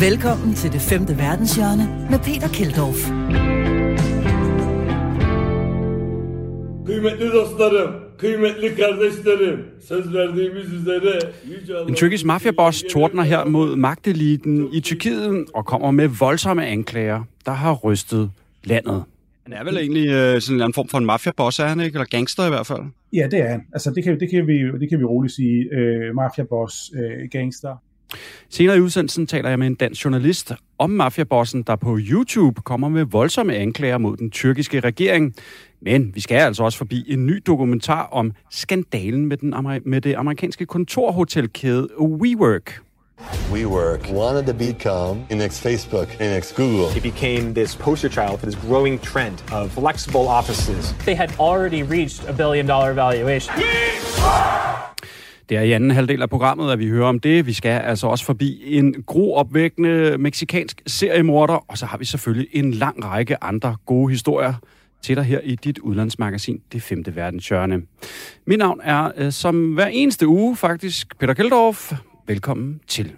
Velkommen til det femte verdenshjørne med Peter Keldorf. Kıymetli dostlarım, kıymetli kardeşlerim, söz verdiğimiz üzere. En tyrkisk mafiaboss tordner her mod magteliten i Tyrkiet og kommer med voldsomme anklager, der har rystet landet. Han er vel egentlig øh, sådan en form for en mafiaboss, er han ikke? Eller gangster i hvert fald? Ja, det er han. Altså, det kan, det kan, vi, det kan vi roligt sige. Øh, mafiaboss, øh, gangster. Senere i udsendelsen taler jeg med en dansk journalist om mafiabossen, der på YouTube kommer med voldsomme anklager mod den tyrkiske regering. Men vi skal altså også forbi en ny dokumentar om skandalen med, den med det amerikanske kontorhotelkæde WeWork. WeWork wanted to become in next Facebook, in next Google. It became this poster child for this growing trend of flexible offices. They had already reached a billion dollar valuation. Det er i anden halvdel af programmet, at vi hører om det. Vi skal altså også forbi en groopvækkende meksikansk seriemorder, og så har vi selvfølgelig en lang række andre gode historier til dig her i dit udlandsmagasin, Det Femte Verdenshjørne. Mit navn er, øh, som hver eneste uge faktisk, Peter Keldorf. Velkommen til.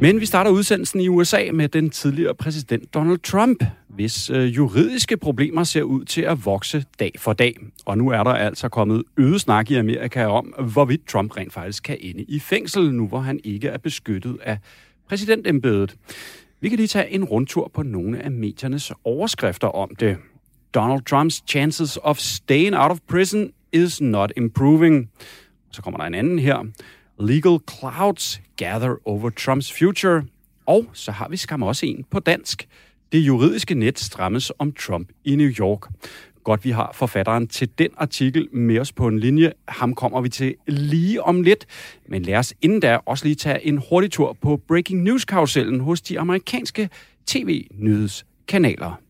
Men vi starter udsendelsen i USA med den tidligere præsident Donald Trump, hvis øh, juridiske problemer ser ud til at vokse dag for dag. Og nu er der altså kommet øget snak i Amerika om, hvorvidt Trump rent faktisk kan ende i fængsel, nu hvor han ikke er beskyttet af præsidentembedet. Vi kan lige tage en rundtur på nogle af mediernes overskrifter om det. Donald Trumps chances of staying out of prison is not improving. Så kommer der en anden her. Legal clouds gather over Trumps future. Og så har vi skam også en på dansk. Det juridiske net strammes om Trump i New York. Godt, vi har forfatteren til den artikel med os på en linje. Ham kommer vi til lige om lidt. Men lad os inden da også lige tage en hurtig tur på breaking news-karusellen hos de amerikanske tv-nyhedskanaler.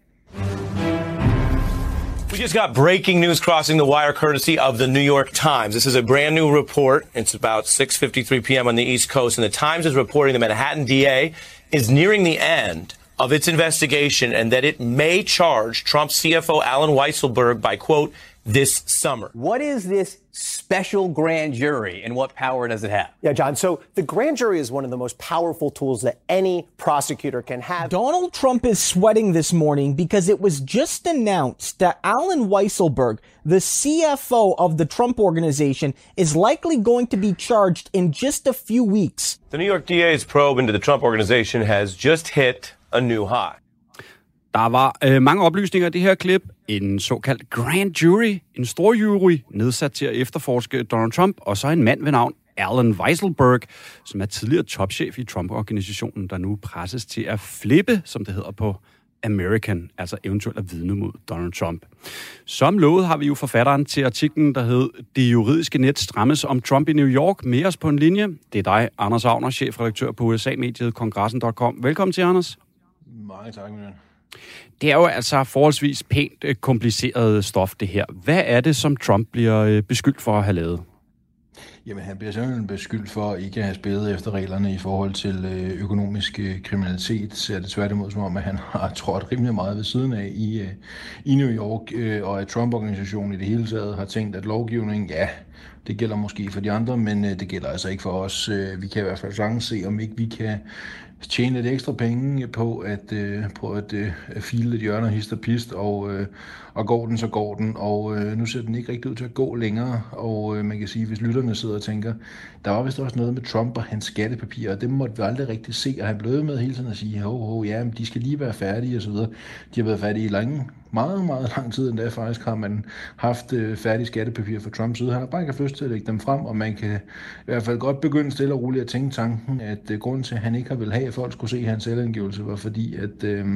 We just got breaking news crossing the wire courtesy of the New York Times. This is a brand new report. It's about 6:53 p.m. on the East Coast and the Times is reporting the Manhattan DA is nearing the end of its investigation and that it may charge Trump CFO Alan Weisselberg by quote this summer. What is this special grand jury and what power does it have? Yeah, John. So the grand jury is one of the most powerful tools that any prosecutor can have. Donald Trump is sweating this morning because it was just announced that Alan Weisselberg, the CFO of the Trump organization, is likely going to be charged in just a few weeks. The New York DA's probe into the Trump organization has just hit a new high. Der var øh, mange oplysninger i det her klip. En såkaldt grand jury, en stor jury, nedsat til at efterforske Donald Trump, og så en mand ved navn Alan Weisselberg, som er tidligere topchef i Trump-organisationen, der nu presses til at flippe, som det hedder på American, altså eventuelt at vidne mod Donald Trump. Som lovet har vi jo forfatteren til artiklen, der hed Det juridiske net strammes om Trump i New York. Med os på en linje. Det er dig, Anders Agner, chefredaktør på USA-mediet kongressen.com. Velkommen til, Anders. Mange tak, min ven. Det er jo altså forholdsvis pænt øh, kompliceret stof, det her. Hvad er det, som Trump bliver øh, beskyldt for at have lavet? Jamen, han bliver simpelthen beskyldt for ikke at have spillet efter reglerne i forhold til øh, økonomisk kriminalitet. Så er det tværtimod som om, at han har trådt rimelig meget ved siden af i, i New York, og at Trump-organisationen i det hele taget har tænkt, at lovgivningen, ja, det gælder måske for de andre, men det gælder altså ikke for os. Vi kan i hvert fald sagtens se, om ikke vi kan tjene lidt ekstra penge på at, øh, på at øh, file lidt hjørner, hist og pist, og, øh, og går den, så går den, og øh, nu ser den ikke rigtig ud til at gå længere, og øh, man kan sige, hvis lytterne sidder og tænker, der var vist også noget med Trump og hans skattepapirer, og det måtte vi aldrig rigtig se, og han blev med hele tiden at sige, ho, ho, ja, men de skal lige være færdige, og så videre. De har været færdige i lange, meget, meget lang tid endda faktisk har man haft øh, færdige skattepapirer fra Trumps side. Han har bare ikke haft lyst til at lægge dem frem, og man kan i hvert fald godt begynde stille og roligt at tænke tanken, at øh, grunden til, at han ikke har vil have, at folk skulle se hans selvangivelse, var fordi, at øh,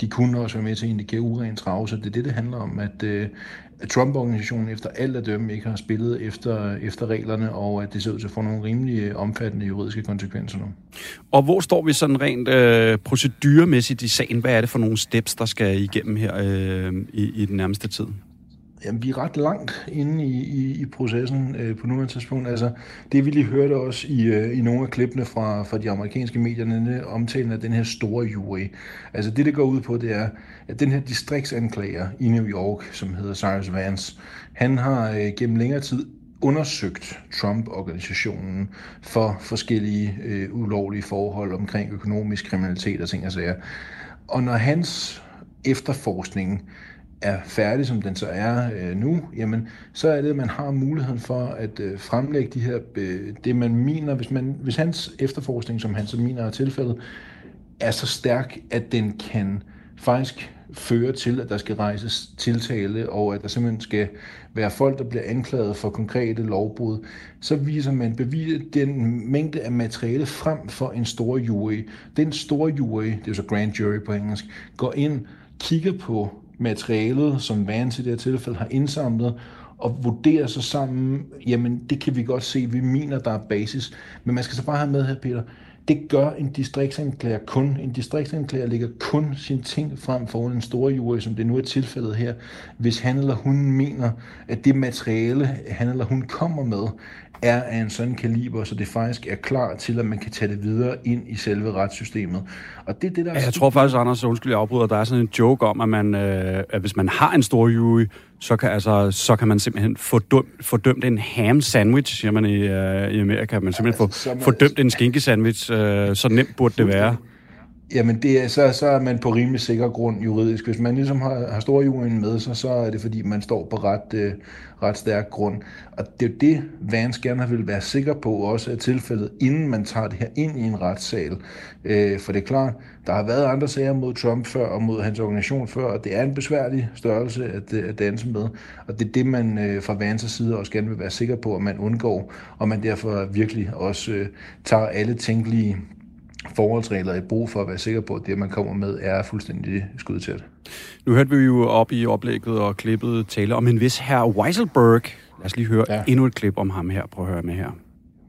de kunne også være med til at indikere uren trav, så det er det, det handler om, at, øh, at Trump-organisationen efter alt at dømme ikke har spillet efter, efter reglerne, og at det ser ud til at få nogle rimelig omfattende juridiske konsekvenser nu. Og hvor står vi sådan rent øh, proceduremæssigt i sagen? Hvad er det for nogle steps, der skal igennem her øh, i, i den nærmeste tid? Jamen, vi er ret langt inde i, i, i processen øh, på nuværende tidspunkt. Altså, det vi lige hørte også i, øh, i nogle af klippene fra, fra de amerikanske medier, denne omtalen af den her store jury. Altså, det det går ud på, det er, at den her distriktsanklager i New York, som hedder Cyrus Vance, han har øh, gennem længere tid undersøgt Trump-organisationen for forskellige øh, ulovlige forhold omkring økonomisk kriminalitet og ting og sager. Og når hans efterforskning er færdig, som den så er øh, nu, jamen, så er det, at man har muligheden for at øh, fremlægge de her, øh, det man mener, hvis, man, hvis hans efterforskning, som han så mener er tilfældet, er så stærk, at den kan faktisk føre til, at der skal rejses tiltale, og at der simpelthen skal være folk, der bliver anklaget for konkrete lovbrud, så viser man bevis, den mængde af materiale frem for en stor jury. Den store jury, det er så grand jury på engelsk, går ind, kigger på materialet, som Vance i det her tilfælde har indsamlet, og vurderer sig sammen, jamen det kan vi godt se, vi mener, der er basis. Men man skal så bare have med her, Peter, det gør en distriktsanklager kun. En distriktsanklager lægger kun sine ting frem for en stor jury, som det nu er tilfældet her, hvis han eller hun mener, at det materiale, han eller hun kommer med, er af en sådan kaliber, så det faktisk er klar til, at man kan tage det videre ind i selve retssystemet. Og det er det, der ja, jeg tror faktisk, Anders, undskyld, jeg afbryder, der er sådan en joke om, at, man, øh, at hvis man har en stor jury, så kan, altså, så kan man simpelthen få, dømt, få dømt en ham sandwich, siger man i, øh, i Amerika. Man simpelthen ja, altså, få, få dømt en skinkesandwich. Øh, så nemt burde det være. Jamen, det er, så, så er man på rimelig sikker grund juridisk. Hvis man ligesom har, har storjuryen med sig, så er det fordi, man står på ret, øh, ret stærk grund. Og det er jo det, Vance gerne vil være sikker på også er tilfældet, inden man tager det her ind i en retssal. Øh, for det er klart, der har været andre sager mod Trump før og mod hans organisation før, og det er en besværlig størrelse at, øh, at danse med. Og det er det, man øh, fra Vances side også gerne vil være sikker på, at man undgår, og man derfor virkelig også øh, tager alle tænkelige forholdsregler i brug for at være sikker på, at det, man kommer med, er fuldstændig skudtæt. Nu hørte vi jo op i oplægget og klippet tale om en vis herr Weiselberg. Lad os lige høre ja. endnu et klip om ham her. Prøv at høre med her.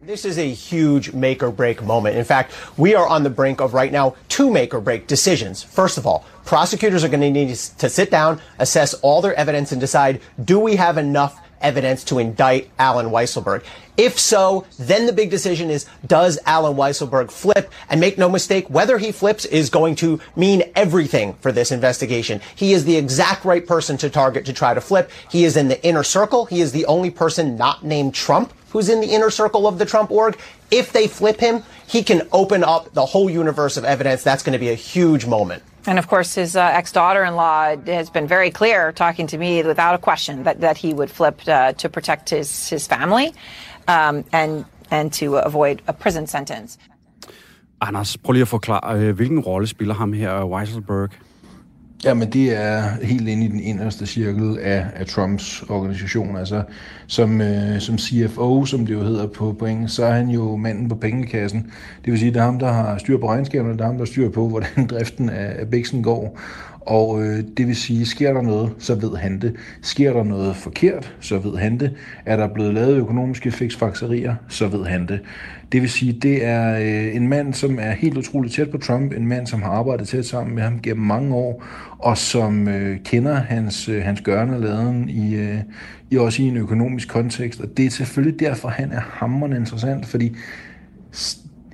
This is a huge make or break moment. In fact, we are on the brink of right now two make or break decisions. First of all, prosecutors are going to need to sit down, assess all their evidence, and decide do we have enough evidence to indict Alan Weisselberg. If so, then the big decision is does Alan Weisselberg flip? And make no mistake, whether he flips is going to mean everything for this investigation. He is the exact right person to target to try to flip. He is in the inner circle. He is the only person not named Trump who's in the inner circle of the Trump org. If they flip him, he can open up the whole universe of evidence. That's going to be a huge moment. And of course, his uh, ex daughter in law has been very clear, talking to me without a question, that, that he would flip uh, to protect his, his family um, and, and to avoid a prison sentence. Anders, prøv lige at forklare, øh, hvilken rolle spiller ham her, Weiselberg? Jamen, det er helt inde i den inderste cirkel af, af Trumps organisation. Altså, som, øh, som CFO, som det jo hedder på, på engelsk, så er han jo manden på pengekassen. Det vil sige, det er ham, der har styr på regnskaberne, det er ham, der styrer styr på, hvordan driften af, af Bixen går. Og øh, det vil sige, sker der noget, så ved han det. Sker der noget forkert, så ved han det. Er der blevet lavet økonomiske fiksfakserier, så ved han det. Det vil sige, det er øh, en mand, som er helt utroligt tæt på Trump, en mand, som har arbejdet tæt sammen med ham gennem mange år, og som øh, kender hans, øh, hans gørne og laden i, øh, i også i en økonomisk kontekst. Og det er selvfølgelig derfor, han er hammerende interessant, fordi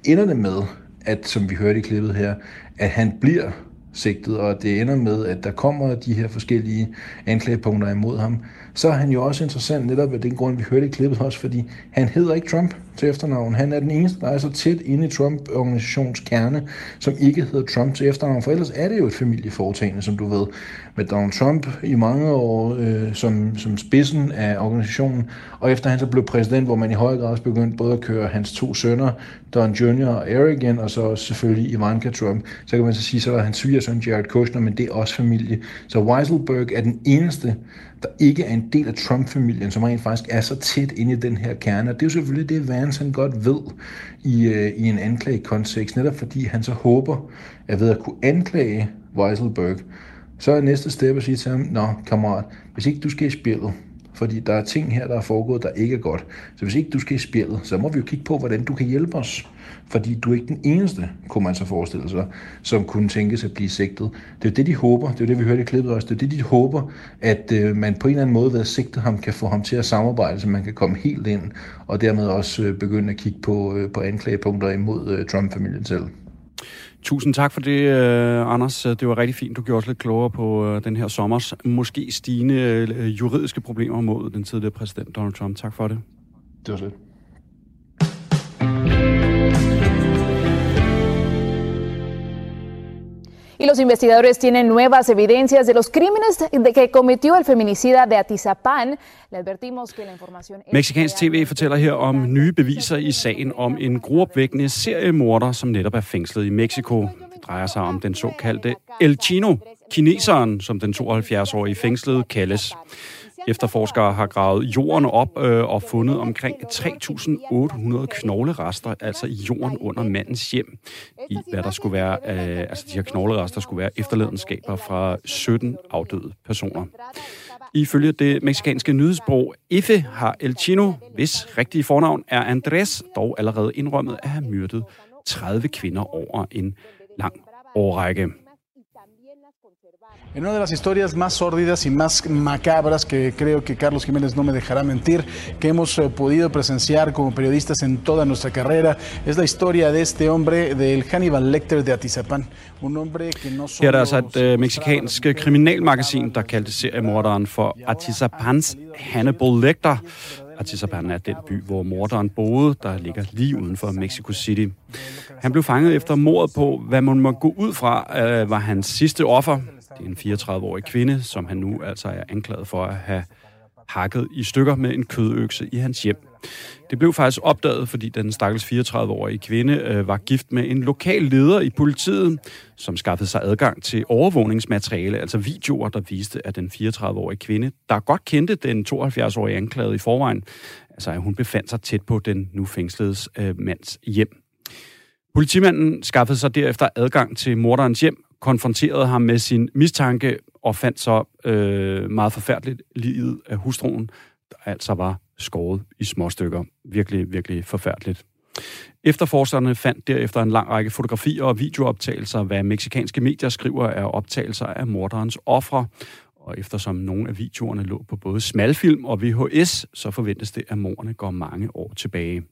ender det med, at som vi hørte i klippet her, at han bliver sigtet, og det ender med, at der kommer de her forskellige anklagepunkter imod ham, så er han jo også interessant netop af den grund, vi hørte i klippet også, fordi han hedder ikke Trump til efternavn. Han er den eneste, der er så tæt inde i Trump-organisations kerne, som ikke hedder Trump til efternavn, for ellers er det jo et familieforetagende, som du ved, med Donald Trump i mange år øh, som, som spidsen af organisationen, og efter han så blev præsident, hvor man i høj grad også begyndte både at køre hans to sønner, Don Jr. og Eric igen, og så selvfølgelig Ivanka Trump, så kan man så sige, så var der hans svigersøn Jared Kushner, men det er også familie. Så Weiselberg er den eneste, der ikke er en del af Trump-familien, som rent faktisk er så tæt inde i den her kerne. Og det er jo selvfølgelig det, Vance han godt ved i, øh, i en anklagekontekst, netop fordi han så håber, at ved at kunne anklage Weiselberg, så er næste step at sige til ham, nå kammerat, hvis ikke du skal i spillet, fordi der er ting her, der er foregået, der ikke er godt. Så hvis ikke du skal i spillet, så må vi jo kigge på, hvordan du kan hjælpe os. Fordi du er ikke den eneste, kunne man så forestille sig, som kunne tænkes at blive sigtet. Det er jo det, de håber. Det er jo det, vi hørte i klippet også. Det er det, de håber, at øh, man på en eller anden måde ved at sigte ham, kan få ham til at samarbejde, så man kan komme helt ind, og dermed også øh, begynde at kigge på, øh, på anklagepunkter imod øh, Trump-familien selv. Tusind tak for det, øh, Anders. Det var rigtig fint, du gjorde os lidt klogere på øh, den her sommers måske stigende øh, juridiske problemer mod den tidligere præsident Donald Trump. Tak for det. Det var slet. Y los investigadores tienen nuevas evidencias de los crímenes de que cometió el feminicida de Atizapán. Le advertimos que la información... Mexikansk TV fortæller her om nye beviser i sagen om en gruopvækkende seriemorder, som netop er fængslet i Mexico. Det drejer sig om den såkaldte El Chino, kineseren, som den 72-årige fængslede kaldes. Efterforskere har gravet jorden op øh, og fundet omkring 3.800 knoglerester, altså i jorden under mandens hjem, i hvad der skulle være, øh, altså de her knoglerester skulle være efterladenskaber fra 17 afdøde personer. Ifølge det meksikanske nyhedsbrug EFE har El Chino, hvis rigtige fornavn er Andres, dog allerede indrømmet at have myrdet 30 kvinder over en lang årrække. En una de las historias más sórdidas y más macabras que creo que Carlos Jiménez no me dejará mentir, que hemos eh, podido presenciar como periodistas en toda nuestra carrera, es la historia de este hombre, del Hannibal Lecter de Atizapán. Un hombre que no Her er der solo... altså et øh, meksikansk kriminalmagasin, der kaldte seriemorderen for Atizapans Hannibal Lecter. Atizapan er den by, hvor morderen boede, der ligger lige uden for Mexico City. Han blev fanget efter mordet på, hvad man må gå ud fra, øh, var hans sidste offer. Det er en 34-årig kvinde, som han nu altså er anklaget for at have hakket i stykker med en kødøkse i hans hjem. Det blev faktisk opdaget, fordi den stakkels 34-årige kvinde øh, var gift med en lokal leder i politiet, som skaffede sig adgang til overvågningsmateriale, altså videoer, der viste, at den 34-årige kvinde, der godt kendte den 72-årige anklagede i forvejen, altså at hun befandt sig tæt på den nu fængsledes øh, mands hjem. Politimanden skaffede sig derefter adgang til morderens hjem, konfronterede ham med sin mistanke og fandt så øh, meget forfærdeligt livet af hustruen, der altså var skåret i små stykker. Virkelig, virkelig forfærdeligt. Efterforskerne fandt derefter en lang række fotografier og videooptagelser, hvad meksikanske medier skriver er optagelser af morderens ofre. Og eftersom nogle af videoerne lå på både smalfilm og VHS, så forventes det, at morderne går mange år tilbage.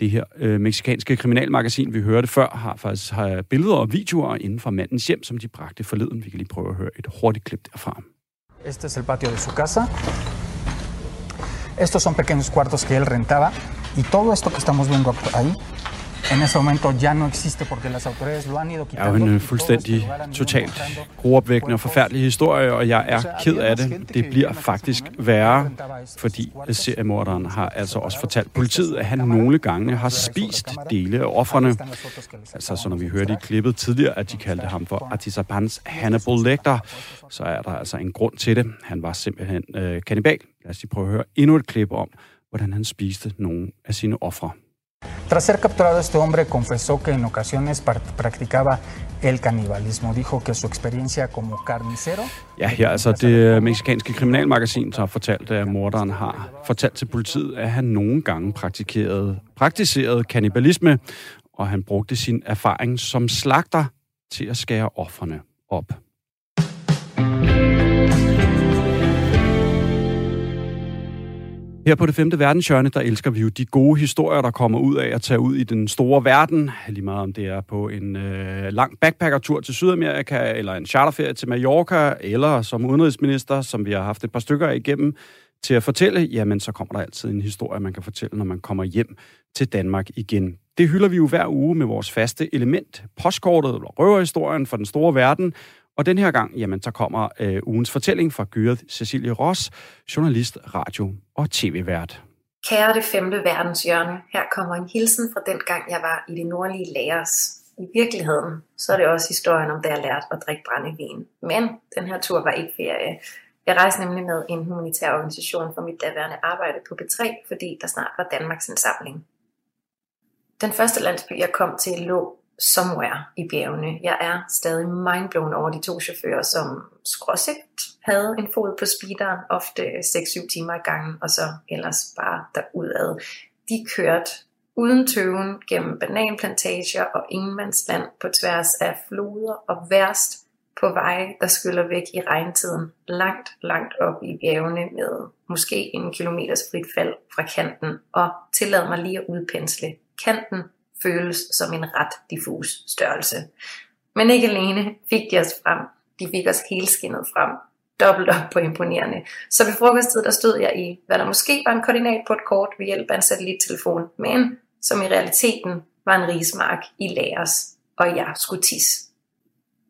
Det her øh, meksikanske kriminalmagasin, vi hørte før, har faktisk har billeder og videoer inden for mandens hjem, som de bragte forleden. Vi kan lige prøve at høre et hurtigt klip derfra. Este es el patio de su casa. Estos son pequeños cuartos que él rentaba. Y todo esto que estamos viendo ahí, er jo en øh, fuldstændig totalt gruopvækkende og forfærdelig historie, og jeg er ked af det. Det bliver faktisk værre, fordi seriemorderen har altså også fortalt politiet, at han nogle gange har spist dele af offerne. Altså, så når vi hørte i klippet tidligere, at de kaldte ham for Atizapans Hannibal Lecter, så er der altså en grund til det. Han var simpelthen øh, kannibal. Lad os lige prøve at høre endnu et klip om, hvordan han spiste nogle af sine ofre. Tras ser capturado, este hombre confesó que en ocasiones practicaba el canibalismo. Dijo que su experiencia como carnicero Ja, her altså det meksikanske kriminalmagasin, der har fortalt, at morderen har fortalt til politiet, at han nogle gange praktiserede, praktiserede kannibalisme, og han brugte sin erfaring som slagter til at skære offerne op. Her på det femte verdenshjørne, der elsker vi jo de gode historier, der kommer ud af at tage ud i den store verden. Lige meget om det er på en øh, lang backpackertur til Sydamerika, eller en charterferie til Mallorca, eller som udenrigsminister, som vi har haft et par stykker af igennem, til at fortælle, jamen så kommer der altid en historie, man kan fortælle, når man kommer hjem til Danmark igen. Det hylder vi jo hver uge med vores faste element, postkortet eller røverhistorien for den store verden, og den her gang, jamen, så kommer øh, ugens fortælling fra Gyret Cecilie Ross, journalist, radio og tv-vært. Kære det femte verdenshjørne, her kommer en hilsen fra den gang, jeg var i det nordlige Laos. I virkeligheden, så er det også historien om, da jeg lærte at drikke brændevin. Men den her tur var ikke ferie. Jeg rejste nemlig med en humanitær organisation for mit daværende arbejde på B3, fordi der snart var Danmarks indsamling. Den første landsby, jeg kom til, lå somewhere i bjergene. Jeg er stadig mindblown over de to chauffører, som skråsigt havde en fod på speederen, ofte 6-7 timer i gangen, og så ellers bare derudad. De kørte uden tøven gennem bananplantager og ingenmandsland på tværs af floder og værst på veje, der skyller væk i regntiden, langt, langt op i bjergene med måske en kilometers frit fald fra kanten, og tillad mig lige at udpensle. Kanten føles som en ret diffus størrelse. Men ikke alene fik de os frem, de fik os helskinnet frem. dobbelt op på imponerende. Så ved frokosttid, der stod jeg i, hvad der måske var en koordinat på et kort ved hjælp af en satellittelefon, men som i realiteten var en rismark i lagers, og jeg skulle tisse.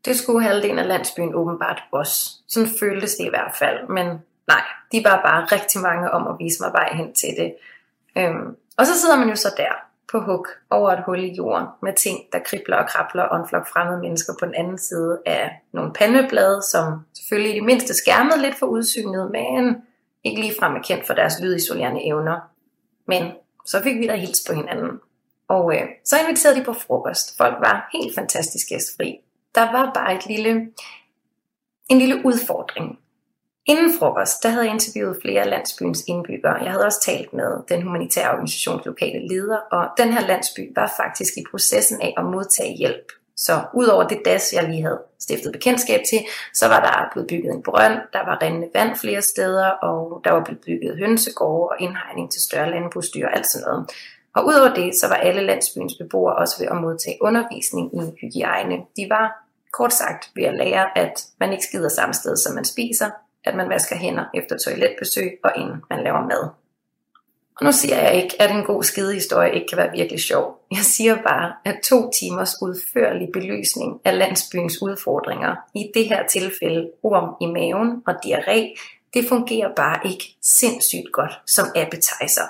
Det skulle halvdelen af landsbyen åbenbart også. Sådan føltes det i hvert fald, men nej, de var bare rigtig mange om at vise mig vej hen til det. Øhm, og så sidder man jo så der, på hug over et hul i jorden med ting, der kribler og krabler og en flok fremmede mennesker på den anden side af nogle pandeblade, som selvfølgelig i det mindste skærmede lidt for udsynet, men ikke ligefrem er kendt for deres lydisolerende evner. Men så fik vi da hils på hinanden. Og øh, så inviterede de på frokost. Folk var helt fantastisk gæstfri. Der var bare et lille, en lille udfordring. Inden frokost, der havde jeg interviewet flere af landsbyens indbyggere. Jeg havde også talt med den humanitære organisations lokale leder, og den her landsby var faktisk i processen af at modtage hjælp. Så udover det das, jeg lige havde stiftet bekendtskab til, så var der blevet bygget en brønd, der var rindende vand flere steder, og der var blevet bygget hønsegårde og indhegning til større landbrugsdyr og alt sådan noget. Og udover det, så var alle landsbyens beboere også ved at modtage undervisning i hygiejne. De var kort sagt ved at lære, at man ikke skider samme sted, som man spiser, at man vasker hænder efter toiletbesøg og inden man laver mad. Og nu siger jeg ikke, at en god skidehistorie ikke kan være virkelig sjov. Jeg siger bare, at to timers udførlig belysning af landsbyens udfordringer, i det her tilfælde orm i maven og diarré, det fungerer bare ikke sindssygt godt som appetizer.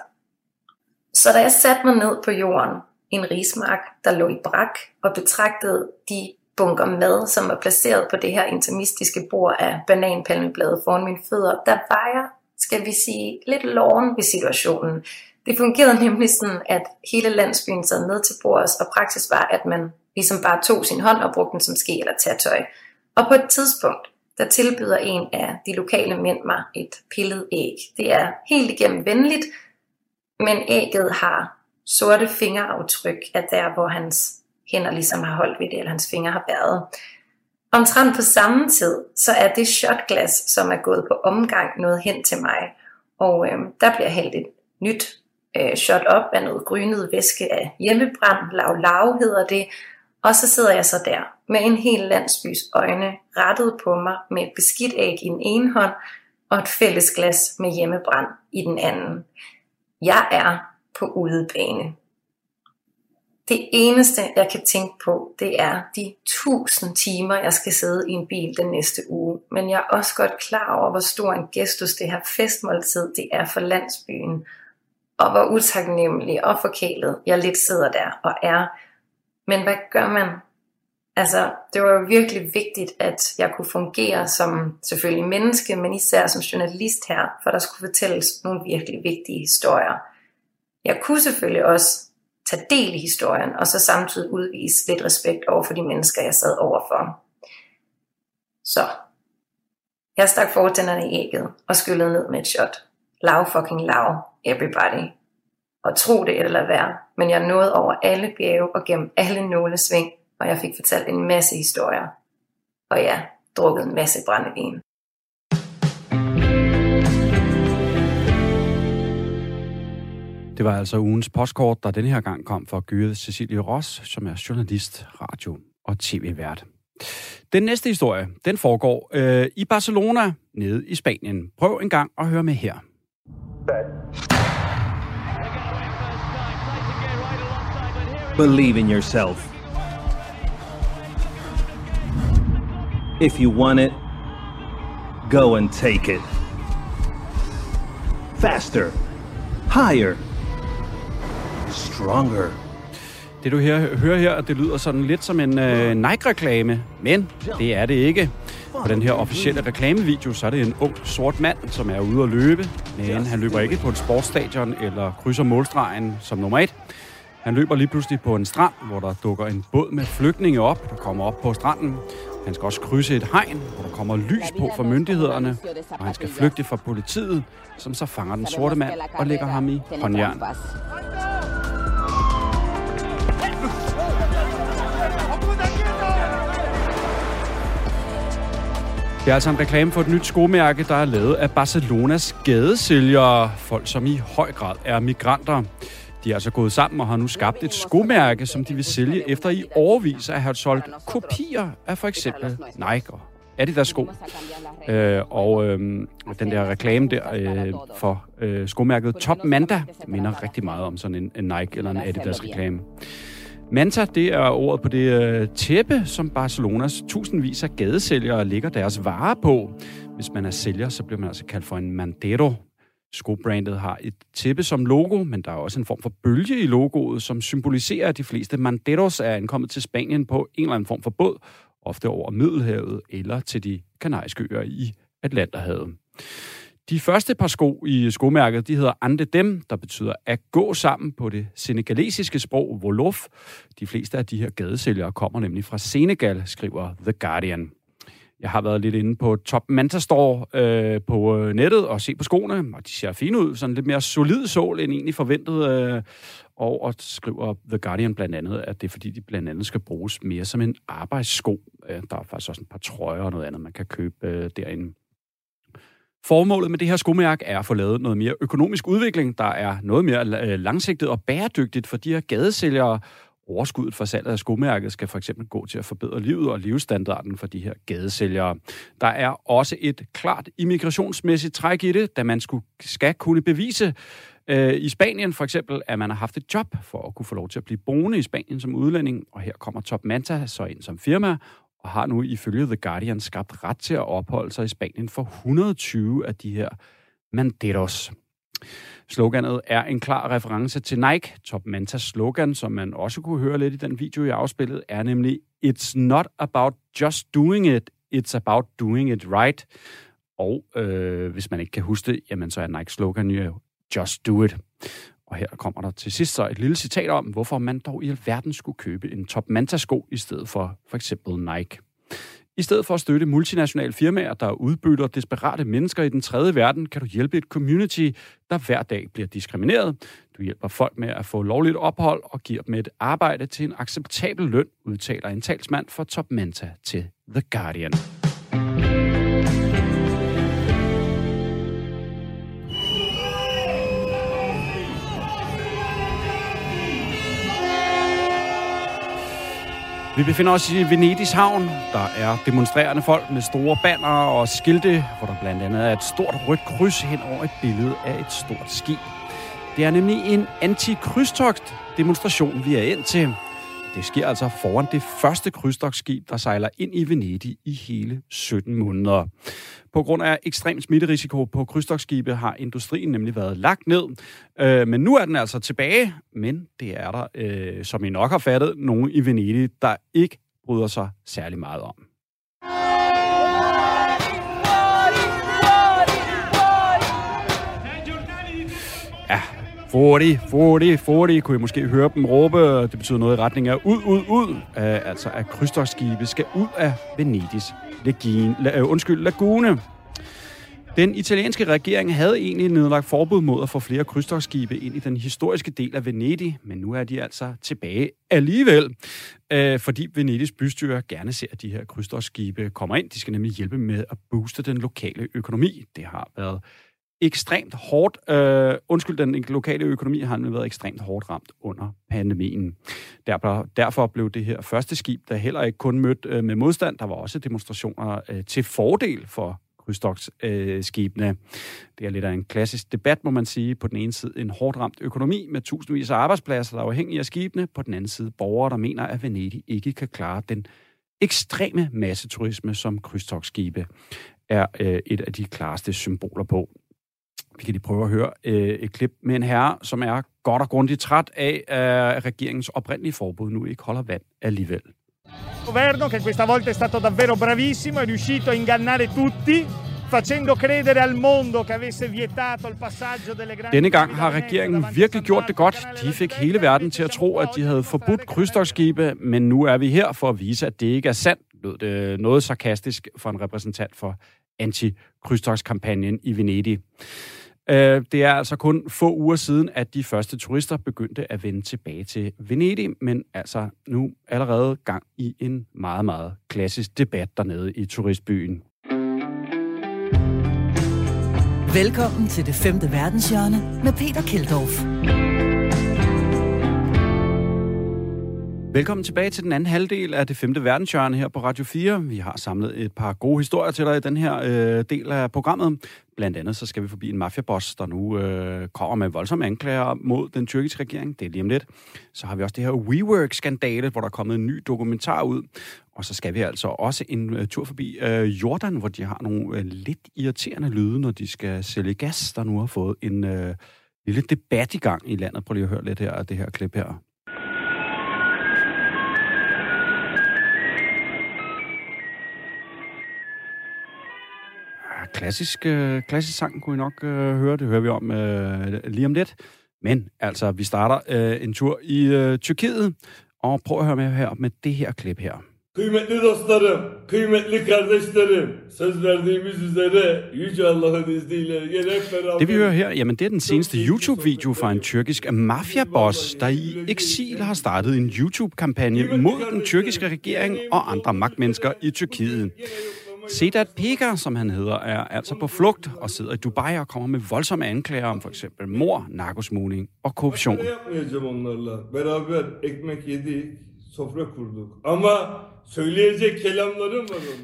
Så da jeg satte mig ned på jorden, en rismark, der lå i brak, og betragtede de bunker mad, som er placeret på det her intermistiske bord af bananpalmeblade foran mine fødder, der var jeg, skal vi sige, lidt loven ved situationen. Det fungerede nemlig sådan, at hele landsbyen sad med til bordet, og praksis var, at man ligesom bare tog sin hånd og brugte den som ske eller tøj. Og på et tidspunkt, der tilbyder en af de lokale mænd mig et pillet æg. Det er helt igennem venligt, men ægget har sorte fingeraftryk af der, hvor hans hænder ligesom har holdt ved det, eller hans fingre har været. Omtrent på samme tid, så er det shotglas, som er gået på omgang, noget hen til mig. Og øh, der bliver hældt et nyt øh, shot op af noget grynet væske af hjemmebrand, lav lav hedder det. Og så sidder jeg så der med en hel landsbys øjne rettet på mig med et beskidt æg i den ene hånd og et fælles glas med hjemmebrand i den anden. Jeg er på udebane. Det eneste, jeg kan tænke på, det er de tusind timer, jeg skal sidde i en bil den næste uge. Men jeg er også godt klar over, hvor stor en gestus det her festmåltid det er for landsbyen. Og hvor utaknemmelig og forkælet jeg lidt sidder der og er. Men hvad gør man? Altså, det var jo virkelig vigtigt, at jeg kunne fungere som selvfølgelig menneske, men især som journalist her, for der skulle fortælles nogle virkelig vigtige historier. Jeg kunne selvfølgelig også tage del i historien, og så samtidig udvise lidt respekt over for de mennesker, jeg sad overfor. Så jeg stak fortænderne i ægget og skyllede ned med et shot. Lav fucking lav, everybody. Og tro det eller være, men jeg nåede over alle bjerge og gennem alle nålesving, og jeg fik fortalt en masse historier. Og ja, drukket en masse brændevin. Det var altså ugens postkort, der denne her gang kom fra Gyde Cecilie Ross, som er journalist, radio og tv-vært. Den næste historie, den foregår øh, i Barcelona, nede i Spanien. Prøv en gang at høre med her. Believe in yourself. If you want it, go and take it. Faster. Higher. Stronger. Det du her, hører her, det lyder sådan lidt som en øh, Nike-reklame, men det er det ikke. På den her officielle reklamevideo, så er det en ung sort mand, som er ude at løbe, men han løber ikke på et sportsstadion eller krydser målstregen som nummer et. Han løber lige pludselig på en strand, hvor der dukker en båd med flygtninge op, der kommer op på stranden. Han skal også krydse et hegn, hvor der kommer lys på fra myndighederne, og han skal flygte fra politiet, som så fanger den sorte mand og lægger ham i håndjern. Det er altså en reklame for et nyt skomærke, der er lavet af Barcelonas gadesælgere, folk som i høj grad er migranter. De er altså gået sammen og har nu skabt et skomærke, som de vil sælge efter i overvis at have solgt kopier af for eksempel Nike og Adidas sko. Øh, og øh, den der reklame der øh, for øh, skomærket Top Manda minder rigtig meget om sådan en, en Nike eller en Adidas reklame. Manta, det er ordet på det øh, tæppe, som Barcelonas tusindvis af gadesælgere lægger deres varer på. Hvis man er sælger, så bliver man altså kaldt for en mandero. Skobrandet har et tæppe som logo, men der er også en form for bølge i logoet, som symboliserer, at de fleste manderos er ankommet til Spanien på en eller anden form for båd, ofte over Middelhavet eller til de kanariske øer i Atlanterhavet. De første par sko i skomærket, de hedder Ande Dem, der betyder at gå sammen på det senegalesiske sprog Wolof. De fleste af de her gadesælgere kommer nemlig fra Senegal, skriver The Guardian. Jeg har været lidt inde på Top Manta Store øh, på øh, nettet og se på skoene, og de ser fine ud. Sådan lidt mere solid sål end egentlig forventet. Øh, og, og skriver The Guardian blandt andet, at det er fordi, de blandt andet skal bruges mere som en arbejdssko. Øh, der er faktisk også et par trøjer og noget andet, man kan købe øh, derinde. Formålet med det her skomærke er at få lavet noget mere økonomisk udvikling, der er noget mere øh, langsigtet og bæredygtigt for de her gadesælgere. Overskuddet for salget af skomærket skal for eksempel gå til at forbedre livet og levestandarden for de her gadesælgere. Der er også et klart immigrationsmæssigt træk i det, da man skulle, skal kunne bevise, øh, i Spanien for eksempel, at man har haft et job for at kunne få lov til at blive boende i Spanien som udlænding, og her kommer Top Manta så ind som firma, og har nu ifølge The Guardian skabt ret til at opholde sig i Spanien for 120 af de her mandetos. Sloganet er en klar reference til Nike. Top Mantas slogan, som man også kunne høre lidt i den video, jeg afspillede, er nemlig It's not about just doing it, it's about doing it right. Og øh, hvis man ikke kan huske det, jamen så er Nike slogan jo Just do it. Og her kommer der til sidst så et lille citat om, hvorfor man dog i alverden skulle købe en Top Manta-sko i stedet for for eksempel Nike. I stedet for at støtte multinationale firmaer, der udbytter desperate mennesker i den tredje verden, kan du hjælpe et community, der hver dag bliver diskrimineret. Du hjælper folk med at få lovligt ophold og giver dem et arbejde til en acceptabel løn, udtaler en talsmand for Top Manta til The Guardian. Vi befinder os i Venedigs havn. Der er demonstrerende folk med store banner og skilte, hvor der blandt andet er et stort rødt kryds hen over et billede af et stort skib. Det er nemlig en anti-krydstogt demonstration, vi er ind til. Det sker altså foran det første krydstogsskib, der sejler ind i Venedig i hele 17 måneder. På grund af ekstrem smitterisiko på krydstogsskibe har industrien nemlig været lagt ned. Øh, men nu er den altså tilbage, men det er der, øh, som I nok har fattet, nogen i Venedig, der ikke bryder sig særlig meget om. 40, 40, 40, kunne I måske høre dem råbe. Det betyder noget i retning af ud, ud, ud. Uh, altså, at krydstogsskibe skal ud af Venedigs legine, la, uh, undskyld, lagune. Den italienske regering havde egentlig nedlagt forbud mod at få flere krydstogsskibe ind i den historiske del af Venedig, men nu er de altså tilbage alligevel, øh, fordi Venedigs bystyre gerne ser, at de her krydstogsskibe kommer ind. De skal nemlig hjælpe med at booste den lokale økonomi. Det har været ekstremt hårdt, øh, undskyld, den lokale økonomi har nemlig været ekstremt hårdt ramt under pandemien. Derfor, derfor blev det her første skib, der heller ikke kun mødt øh, med modstand, der var også demonstrationer øh, til fordel for krydstogsskibene. Øh, det er lidt af en klassisk debat, må man sige. På den ene side en hårdt ramt økonomi med tusindvis af arbejdspladser, der er afhængige af skibene. På den anden side borgere, der mener, at Venedig ikke kan klare den ekstreme masseturisme, som krydstogsskibe er øh, et af de klareste symboler på. Vi kan lige prøve at høre øh, et klip med en herre, som er godt og grundigt træt af, at regeringens oprindelige forbud nu ikke holder vand alligevel. governo che questa volta è stato davvero bravissimo, è riuscito a ingannare tutti facendo credere al mondo che avesse vietato il passaggio delle grandi Denne gang har regeringen virkelig gjort det godt. De fik hele verden til at tro, at de havde forbudt krydstogsskibe, men nu er vi her for at vise, at det ikke er sandt, lød det noget sarkastisk for en repræsentant for anti-krydstogskampagnen i Venedig. Øh, det er altså kun få uger siden, at de første turister begyndte at vende tilbage til Venedig, men altså nu allerede gang i en meget, meget klassisk debat dernede i turistbyen. Velkommen til det femte verdenshjørne med Peter Keldorf. Velkommen tilbage til den anden halvdel af det femte verdenshjørne her på Radio 4. Vi har samlet et par gode historier til dig i den her øh, del af programmet. Blandt andet så skal vi forbi en mafiaboss, der nu øh, kommer med voldsomme anklager mod den tyrkiske regering. Det er lige om lidt. Så har vi også det her WeWork-skandale, hvor der er kommet en ny dokumentar ud. Og så skal vi altså også en øh, tur forbi øh, Jordan, hvor de har nogle øh, lidt irriterende lyde, når de skal sælge gas, der nu har fået en øh, lille debat i gang i landet. Prøv lige at høre lidt her af det her klip her. Klassisk, øh, klassisk sang kunne I nok øh, høre. Det hører vi om øh, lige om lidt. Men altså, vi starter øh, en tur i øh, Tyrkiet, og prøv at høre med her med det her klip her. Kıymetli dostlarım, kıymetli kardeşlerim, söz verdiğimiz üzere Yüce Allah'ın izniyle hep beraber... Det vi hører her, jamen det er den seneste YouTube-video fra en tyrkisk mafiaboss, der i eksil har startet en YouTube-kampagne mod den tyrkiske regering og andre magtmennesker i Tyrkiet. Sedat Peker, som han hedder, er altså på flugt og sidder i Dubai og kommer med voldsomme anklager om for eksempel mor, narkosmugling og korruption.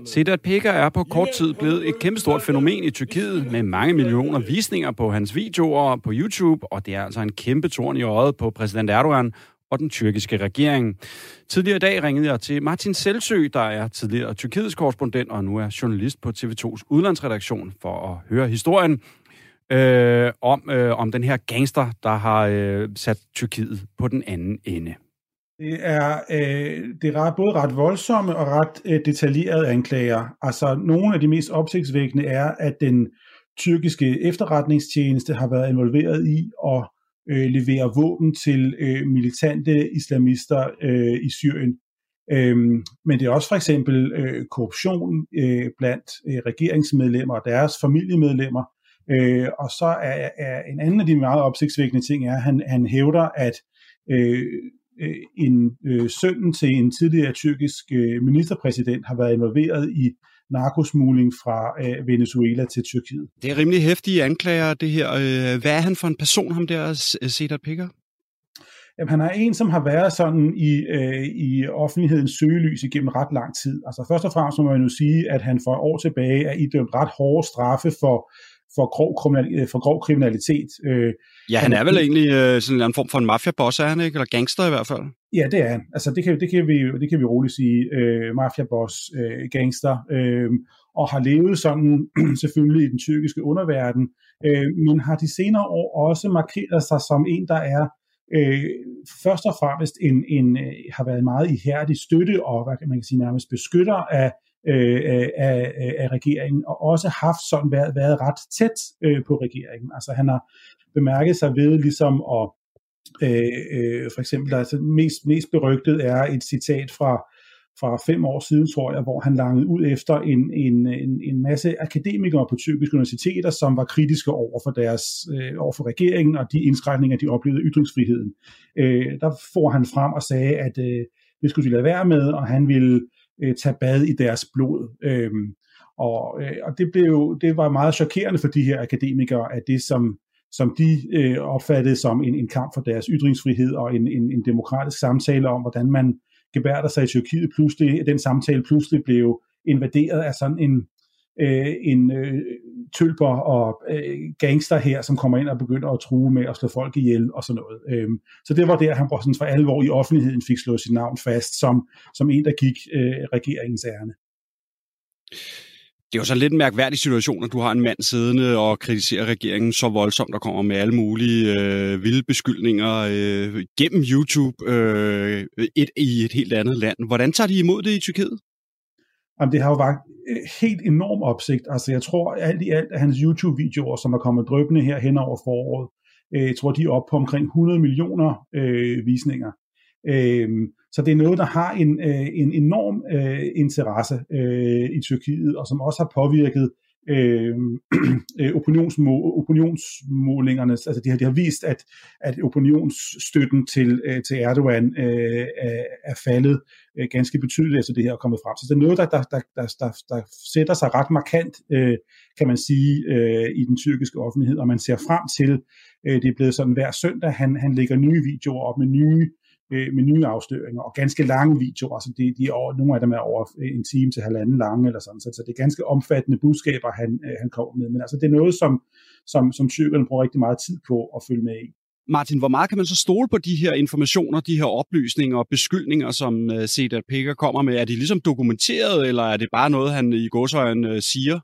Sedat Peker er på kort tid blevet et kæmpestort fænomen i Tyrkiet med mange millioner visninger på hans videoer på YouTube, og det er altså en kæmpe torn i øjet på præsident Erdogan og den tyrkiske regering. Tidligere i dag ringede jeg til Martin Selsø, der er tidligere Tyrkiets korrespondent og nu er journalist på TV2's udlandsredaktion, for at høre historien øh, om, øh, om den her gangster, der har øh, sat Tyrkiet på den anden ende. Det er, øh, det er både ret voldsomme og ret øh, detaljerede anklager. Altså, nogle af de mest opsigtsvækkende er, at den tyrkiske efterretningstjeneste har været involveret i at øh, leverer våben til øh, militante islamister øh, i Syrien. Øhm, men det er også for eksempel øh, korruption øh, blandt øh, regeringsmedlemmer og deres familiemedlemmer. Øh, og så er, er en anden af de meget opsigtsvækkende ting, er, at han, han hævder, at øh, øh, en øh, sønnen til en tidligere tyrkisk øh, ministerpræsident har været involveret i narkosmugling fra øh, Venezuela til Tyrkiet. Det er rimelig hæftige anklager, det her. Øh, hvad er han for en person, ham der, Sedat Picker? Jamen, han er en, som har været sådan i, øh, i offentlighedens søgelys igennem ret lang tid. Altså først og fremmest må man jo sige, at han for år tilbage er idømt ret hårde straffe for, for, grov, kriminalitet, for grov kriminalitet. Øh, ja, han er vel egentlig øh, sådan en form for en mafiaboss, er han ikke? Eller gangster i hvert fald? Ja, det er han. Altså, det kan, det kan, vi, det kan vi roligt sige. Øh, mafiaboss, øh, gangster, øh, og har levet sådan selvfølgelig i den tyrkiske underverden, øh, men har de senere år også markeret sig som en, der er øh, først og fremmest en, en, øh, har været meget ihærdig støtte og hvad kan man kan sige, nærmest beskytter af øh, af, af regeringen, og også haft sådan været, været ret tæt øh, på regeringen. Altså han har bemærket sig ved ligesom at øh, øh, for eksempel, altså mest, mest berygtet er et citat fra fra fem år siden, tror jeg, hvor han langede ud efter en, en, en, en masse akademikere på tyrkiske universiteter, som var kritiske over for, deres, øh, over for regeringen og de indskrænkninger, de oplevede ytringsfriheden. Øh, der får han frem og sagde, at øh, det skulle de lade være med, og han ville øh, tage bad i deres blod. Øhm, og øh, og det, blev, jo, det var meget chokerende for de her akademikere, at det som, som de øh, opfattede som en, en kamp for deres ytringsfrihed og en, en, en demokratisk samtale om, hvordan man gebærder sig i Tyrkiet, pludselig, den samtale pludselig blev invaderet af sådan en, øh, en øh, tølper og øh, gangster her, som kommer ind og begynder at true med at slå folk ihjel og sådan noget. Øhm, så det var der, han sådan for alvor i offentligheden fik slået sit navn fast som, som en, der gik øh, regeringens ærne. Det er jo så lidt en mærkværdig situation, at du har en mand siddende og kritiserer regeringen så voldsomt, der kommer med alle mulige øh, vilde beskyldninger øh, gennem YouTube øh, et, i et helt andet land. Hvordan tager de imod det i Tyrkiet? Jamen, det har jo vagt øh, helt enorm opsigt. Altså, jeg tror alt i alt, at hans YouTube-videoer, som er kommet drøbende her hen over foråret, øh, jeg tror, de er oppe på omkring 100 millioner øh, visninger. Øh, så det er noget, der har en, øh, en enorm øh, interesse øh, i Tyrkiet, og som også har påvirket Øhm, øh, opinionsmå, opinionsmålingerne, altså de har, de har vist, at, at opinionsstøtten til, øh, til Erdogan øh, er faldet øh, ganske betydeligt efter det her er kommet frem. Så det er noget, der, der, der, der, der, der sætter sig ret markant, øh, kan man sige, øh, i den tyrkiske offentlighed, og man ser frem til, øh, det er blevet sådan hver søndag, han, han lægger nye videoer op med nye øh, med nye afsløringer, og ganske lange videoer, altså de, de er over, nogle af dem er over en time til halvanden lange, eller sådan, så, så det er ganske omfattende budskaber, han, øh, han kommer med, men altså det er noget, som, som, som tyrkerne bruger rigtig meget tid på at følge med i. Martin, hvor meget kan man så stole på de her informationer, de her oplysninger og beskyldninger, som uh, Sedat Picker kommer med? Er de ligesom dokumenteret, eller er det bare noget, han i godsøjen siger?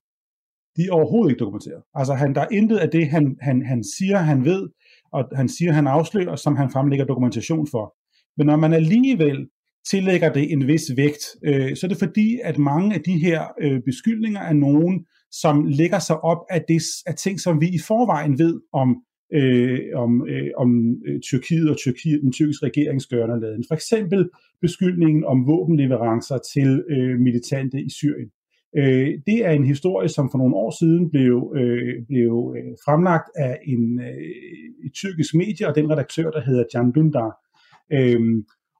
De er overhovedet ikke dokumenteret. Altså, han, der er intet af det, han, han, han siger, han ved, og han siger, han afslører, som han fremlægger dokumentation for. Men når man alligevel tillægger det en vis vægt, øh, så er det fordi, at mange af de her øh, beskyldninger er nogen, som lægger sig op af, det, af ting, som vi i forvejen ved om øh, om, øh, om øh, Tyrkiet og Tyrkiet, den tyrkiske regeringsgørende og laden. For eksempel beskyldningen om våbenleverancer til øh, militante i Syrien. Øh, det er en historie, som for nogle år siden blev, øh, blev øh, fremlagt af en øh, tyrkisk medie og den redaktør, der hedder Can Dündar. Øh,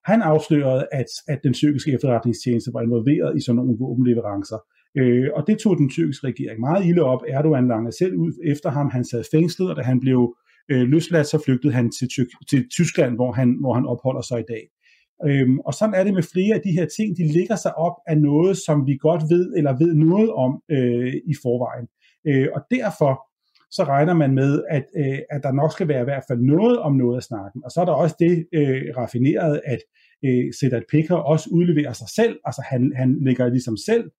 han afslørede, at, at den tyrkiske efterretningstjeneste var involveret i sådan nogle våbenleverancer. Øh, og det tog den tyrkiske regering meget ilde op. Erdogan langede selv ud efter ham. Han sad fængslet, og da han blev øh, løsladt, så flygtede han til, Tyk- til Tyskland, hvor han, hvor han opholder sig i dag. Øhm, og sådan er det med flere af de her ting, de ligger sig op af noget, som vi godt ved, eller ved noget om øh, i forvejen. Øh, og derfor så regner man med, at, øh, at der nok skal være i hvert fald noget om noget af snakken. Og så er der også det øh, raffineret, at øh, Sedat Picker også udleverer sig selv, altså han, han lægger ligesom selv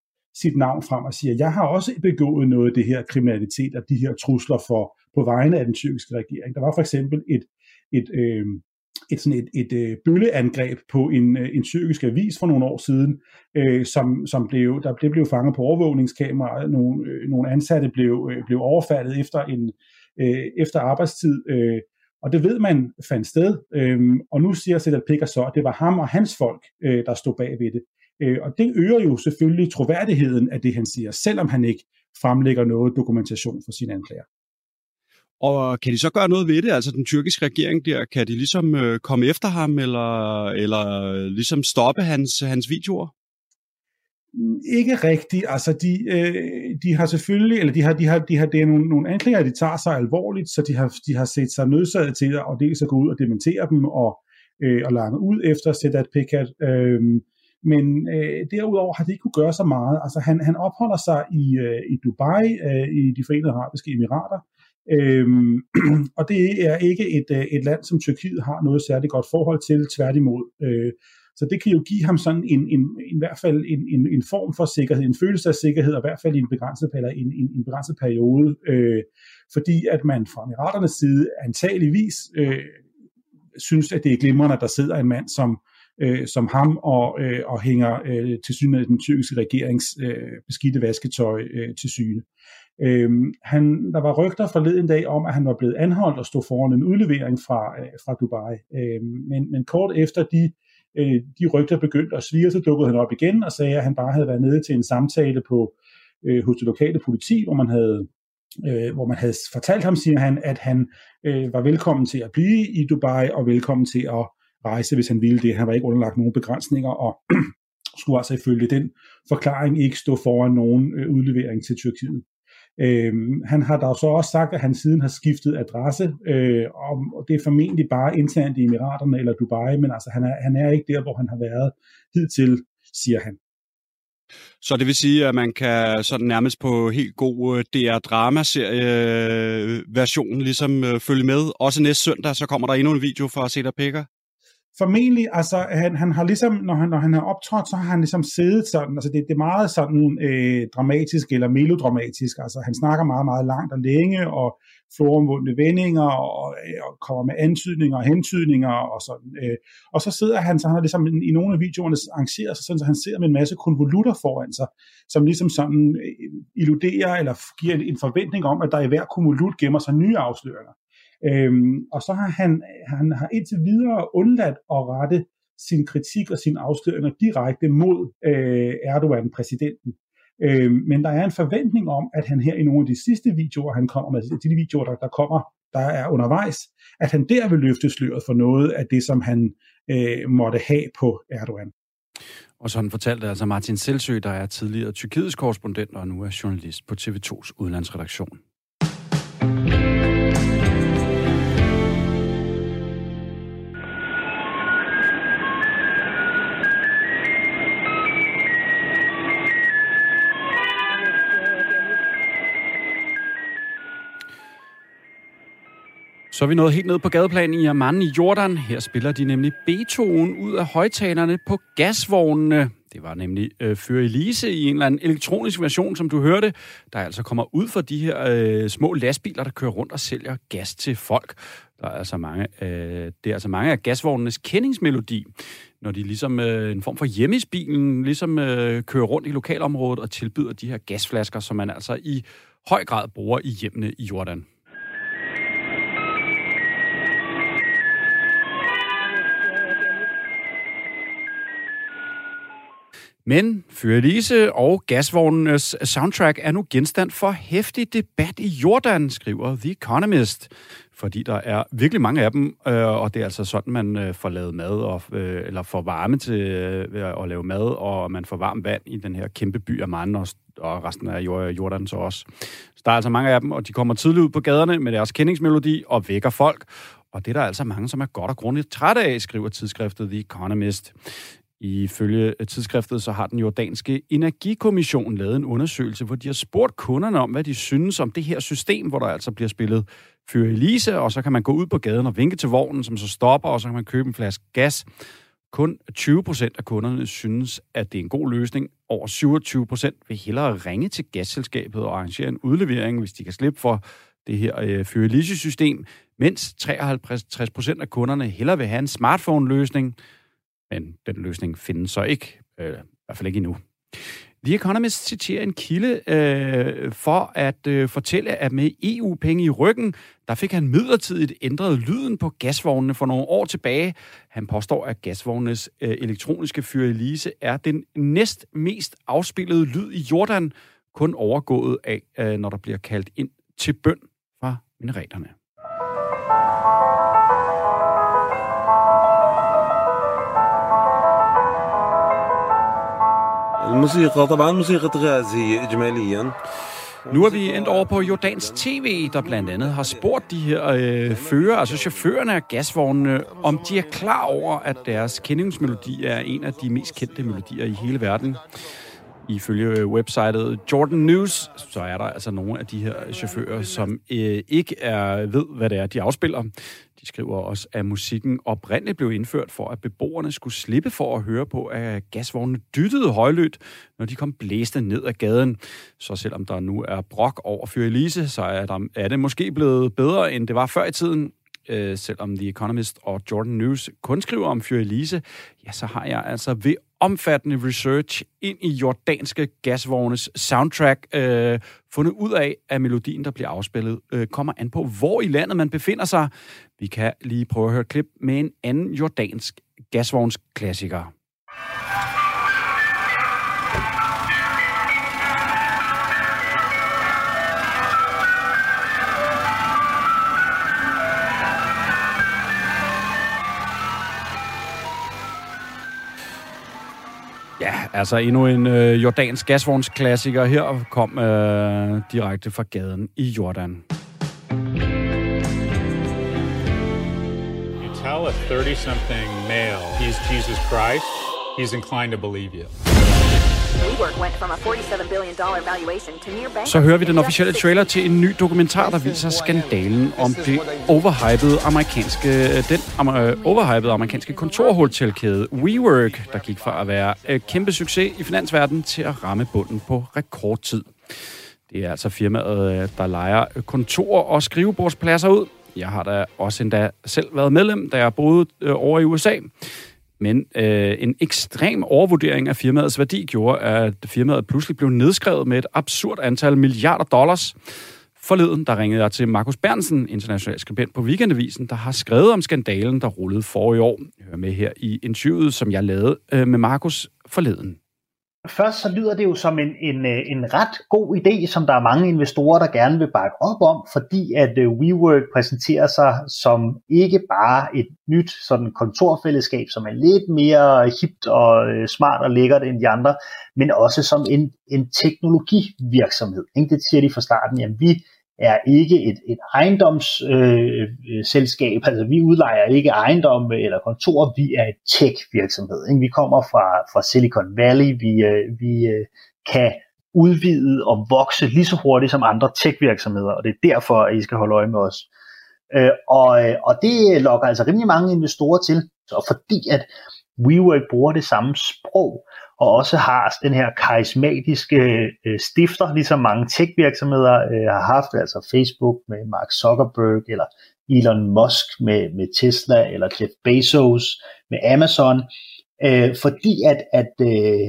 sit navn frem og siger, jeg har også begået noget af det her kriminalitet og de her trusler for på vegne af den tyrkiske regering. Der var for eksempel et, et, øh, et, sådan et, et øh, bølleangreb på en, øh, en tyrkisk avis for nogle år siden, øh, som, som blev, der blev, blev fanget på overvågningskamera. Nogle, øh, nogle ansatte blev, øh, blev overfaldet efter, en, øh, efter arbejdstid, øh, og det ved man fandt sted. Øh, og nu siger Sedat Picker så, at det var ham og hans folk, øh, der stod bag ved det. Øh, og det øger jo selvfølgelig troværdigheden af det, han siger, selvom han ikke fremlægger noget dokumentation for sine anklager. Og kan de så gøre noget ved det? Altså den tyrkiske regering der, kan de ligesom øh, komme efter ham, eller, eller øh, ligesom stoppe hans, hans videoer? Ikke rigtigt. Altså, de, øh, de har selvfølgelig, eller de har, de har, de har, det er nogle, nogle anklager, de tager sig alvorligt, så de har, de har set sig nødsaget til at dels at gå ud og dementere dem, og, øh, og lange ud efter Sedat Pekat. Øh, men øh, derudover har det ikke kunne gøre så meget. Altså, han, han opholder sig i, øh, i Dubai, øh, i de forenede arabiske emirater, Øhm, og det er ikke et, øh, et land, som Tyrkiet har noget særligt godt forhold til, tværtimod. Øh, så det kan jo give ham sådan en, en, en, i hvert fald en, en, en form for sikkerhed, en følelse af sikkerhed, og i hvert fald i en begrænset, eller en, en, en begrænset periode, øh, fordi at man fra emiraternes side antageligvis øh, synes, at det er glimrende, at der sidder en mand som, øh, som ham og, øh, og hænger øh, til syne af den tyrkiske regerings øh, beskidte vasketøj øh, til syne. Øhm, han, der var rygter forleden dag om, at han var blevet anholdt og stod foran en udlevering fra, øh, fra Dubai. Øhm, men, men kort efter de, øh, de rygter begyndte at svige, så dukkede han op igen og sagde, at han bare havde været nede til en samtale på øh, hos det lokale politi, hvor man havde øh, hvor man havde fortalt ham, siger han, at han øh, var velkommen til at blive i Dubai og velkommen til at rejse, hvis han ville det. Han var ikke underlagt nogen begrænsninger og skulle altså ifølge den forklaring ikke stå foran nogen øh, udlevering til Tyrkiet. Øh, han har dog så også sagt, at han siden har skiftet adresse, øh, og det er formentlig bare internt i Emiraterne eller Dubai, men altså han er, han er ikke der, hvor han har været hidtil, siger han. Så det vil sige, at man kan sådan nærmest på helt god øh, DR-dramaserie-version ligesom øh, følge med. Også næste søndag, så kommer der endnu en video fra Peter Pikker formentlig, altså han, han har ligesom, når han, når han har optrådt, så har han ligesom siddet sådan, altså det, det er meget sådan øh, dramatisk eller melodramatisk, altså han snakker meget, meget langt og længe, og floromvundne vendinger, og, og kommer med antydninger og hentydninger, og sådan. Øh. Og så sidder han, så han har ligesom i nogle af videoerne arrangeret sig sådan, så han sidder med en masse konvolutter foran sig, som ligesom sådan øh, illuderer, eller giver en, en forventning om, at der i hver konvolut gemmer sig nye afsløringer. Øhm, og så har han, han har indtil videre undladt at rette sin kritik og sine afsløringer direkte mod øh, Erdogan, præsidenten. Øhm, men der er en forventning om, at han her i nogle af de sidste videoer, han kommer med, de videoer, der, der kommer, der er undervejs, at han der vil løfte sløret for noget af det, som han øh, måtte have på Erdogan. Og sådan fortalte altså Martin Selsø, der er tidligere Tyrkiets korrespondent og nu er journalist på TV2's udlandsredaktion. Så er vi nået helt ned på gadeplanen i Amman i Jordan. Her spiller de nemlig Beethoven ud af højtalerne på gasvognene. Det var nemlig øh, Fyre Elise i en eller anden elektronisk version, som du hørte, der altså kommer ud fra de her øh, små lastbiler, der kører rundt og sælger gas til folk. Der er altså mange, øh, det er altså mange af gasvognenes kendingsmelodi, når de ligesom øh, en form for hjemmesbilen ligesom øh, kører rundt i lokalområdet og tilbyder de her gasflasker, som man altså i høj grad bruger i hjemmene i Jordan. Men Fyrelise og gasvognenes soundtrack er nu genstand for hæftig debat i Jordan, skriver The Economist. Fordi der er virkelig mange af dem, øh, og det er altså sådan, man øh, får lavet mad, og, øh, eller får varme til at lave mad, og man får varmt vand i den her kæmpe by Amman, og, og resten af Jordan så også. Så der er altså mange af dem, og de kommer tidligt ud på gaderne med deres kendingsmelodi og vækker folk. Og det er der altså mange, som er godt og grundigt trætte af, skriver tidsskriftet The Economist. Ifølge tidsskriftet så har den jordanske energikommission lavet en undersøgelse, hvor de har spurgt kunderne om, hvad de synes om det her system, hvor der altså bliver spillet Fyre Elise, og så kan man gå ud på gaden og vinke til vognen, som så stopper, og så kan man købe en flaske gas. Kun 20 procent af kunderne synes, at det er en god løsning. Over 27 procent vil hellere ringe til gasselskabet og arrangere en udlevering, hvis de kan slippe for det her øh, Fyre Elise-system, mens 53 procent af kunderne hellere vil have en smartphone-løsning, men den løsning findes så ikke, øh, i hvert fald ikke endnu. The Economist citerer en kilde øh, for at øh, fortælle, at med EU-penge i ryggen, der fik han midlertidigt ændret lyden på gasvognene for nogle år tilbage. Han påstår, at gasvognenes øh, elektroniske Elise er den næst mest afspillede lyd i Jordan, kun overgået af, øh, når der bliver kaldt ind til bøn fra minareterne. الموسيقى طبعا موسيقى غازي إجماليا Nu er vi endt over på Jordans TV, der blandt andet har spurgt de her øh, fører, altså chaufførerne af gasvognene, om de er klar over, at deres kendingsmelodi er en af de mest kendte melodier i hele verden. Ifølge øh, websitet Jordan News, så er der altså nogle af de her chauffører, som øh, ikke er ved, hvad det er, de afspiller. De skriver også, at musikken oprindeligt blev indført for, at beboerne skulle slippe for at høre på, at gasvognene dyttede højlydt, når de kom blæste ned ad gaden. Så selvom der nu er brok over Fyr Elise, så er, der, er det måske blevet bedre, end det var før i tiden øh, selvom The Economist og Jordan News kun skriver om Fyre Elise, ja, så har jeg altså ved omfattende research ind i jordanske gasvognes soundtrack øh, fundet ud af, at melodien, der bliver afspillet, øh, kommer an på, hvor i landet man befinder sig. Vi kan lige prøve at høre et klip med en anden jordansk gasvognsklassiker. klassiker. Altså endnu en øh, jordansk gasvognsklassiker. Her kom øh, direkte fra gaden i Jordan. You tell a 30-something male he's Jesus Christ, he's inclined to believe you. Så hører vi den officielle trailer til en ny dokumentar, der viser skandalen om det overhypede amerikanske, den øh, overhypede amerikanske kontorhotelkæde WeWork, der gik fra at være øh, kæmpe succes i finansverdenen til at ramme bunden på rekordtid. Det er altså firmaet, øh, der leger kontor- og skrivebordspladser ud. Jeg har da også endda selv været medlem, da jeg boede over i USA. Men øh, en ekstrem overvurdering af firmaets værdi gjorde, at firmaet pludselig blev nedskrevet med et absurd antal milliarder dollars. Forleden, der ringede jeg til Markus Bernsen, international skribent på Weekendavisen, der har skrevet om skandalen, der rullede for i år. Hør med her i interviewet, som jeg lavede øh, med Markus forleden. Først så lyder det jo som en, en, øh, en ret god idé, som der er mange investorer, der gerne vil bakke op om, fordi at øh, WeWork præsenterer sig som ikke bare et nyt sådan kontorfællesskab, som er lidt mere hipt og øh, smart og lækkert end de andre, men også som en, en teknologivirksomhed. Det siger de fra starten, jamen vi er ikke et, et ejendomsselskab, øh, øh altså vi udlejer ikke ejendomme øh, eller kontor, vi er et tech-virksomhed. Ikke? Vi kommer fra, fra Silicon Valley, vi, øh, vi øh, kan udvide og vokse lige så hurtigt som andre tech-virksomheder, og det er derfor, at I skal holde øje med os. Øh, og, øh, og det lokker altså rimelig mange investorer til, og fordi at WeWork bruger det samme sprog, og også har den her karismatiske øh, stifter, ligesom mange tech-virksomheder øh, har haft, altså Facebook med Mark Zuckerberg, eller Elon Musk med, med Tesla, eller Jeff Bezos med Amazon, øh, fordi at, at, øh,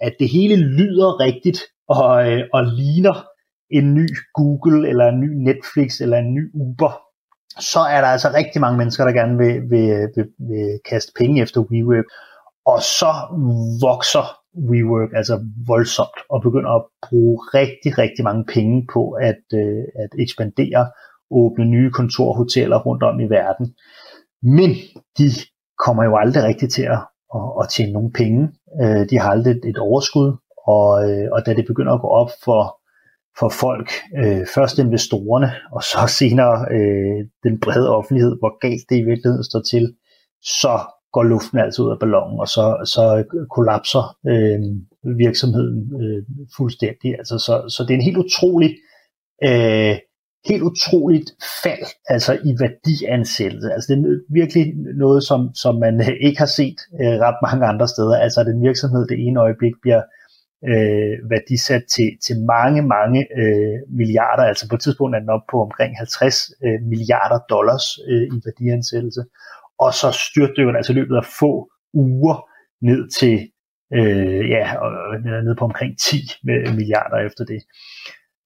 at det hele lyder rigtigt og, øh, og ligner en ny Google, eller en ny Netflix, eller en ny Uber, så er der altså rigtig mange mennesker, der gerne vil, vil, vil, vil kaste penge efter WeWork. Og så vokser WeWork altså voldsomt og begynder at bruge rigtig, rigtig mange penge på at, øh, at ekspandere, åbne nye kontorhoteller rundt om i verden. Men de kommer jo aldrig rigtig til at, at, at tjene nogen penge. Øh, de har aldrig et, et overskud, og, øh, og da det begynder at gå op for for folk, øh, først investorerne, og så senere øh, den brede offentlighed, hvor galt det i virkeligheden står til, så går luften altså ud af ballonen, og så, så kollapser øh, virksomheden øh, fuldstændig. Altså, så, så det er en helt utrolig øh, helt utroligt fald altså i værdiansættelse. Altså det er virkelig noget, som, som man øh, ikke har set øh, ret mange andre steder. Altså at en virksomhed det ene øjeblik bliver øh, værdisat til, til mange, mange øh, milliarder. Altså på et tidspunkt er den op på omkring 50 øh, milliarder dollars øh, i værdiansættelse og så styrte den altså i løbet af få uger ned til øh, ja, ned på omkring 10 milliarder efter det.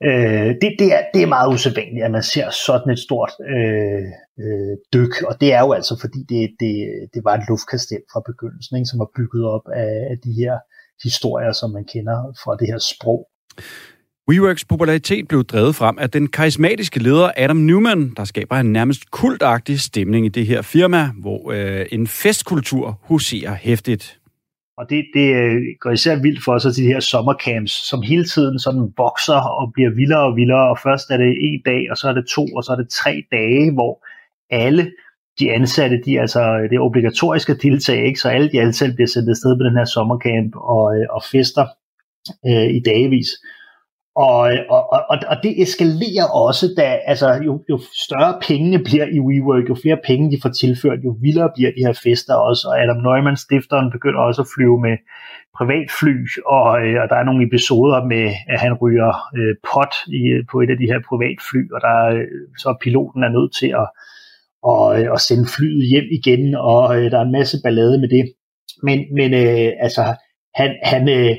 Øh, det, det, er, det er meget usædvanligt, at man ser sådan et stort øh, øh, dyk, og det er jo altså fordi det, det, det var et luftkastel fra begyndelsen, ikke, som var bygget op af, af de her historier, som man kender fra det her sprog. WeWorks popularitet blev drevet frem af den karismatiske leder Adam Newman, der skaber en nærmest kultagtig stemning i det her firma, hvor øh, en festkultur huserer hæftigt. Og det, det øh, går især vildt for os til de her sommercamps, som hele tiden sådan vokser og bliver vildere og vildere, og først er det en dag, og så er det to, og så er det tre dage, hvor alle de ansatte, de altså, øh, det er obligatorisk at deltage, ikke? så alle de ansatte bliver sendt afsted på den her sommercamp og, øh, og fester øh, i dagevis. Og, og, og, og det eskalerer også, da altså, jo, jo større pengene bliver i WeWork, jo flere penge de får tilført, jo vildere bliver de her fester også. Og Adam Neumann, stifteren, begynder også at flyve med privatfly, og, øh, og der er nogle episoder med, at han ryger øh, pot i, på et af de her privatfly, og der øh, så piloten er nødt til at, og, øh, at sende flyet hjem igen, og øh, der er en masse ballade med det. Men, men øh, altså, han, han, øh,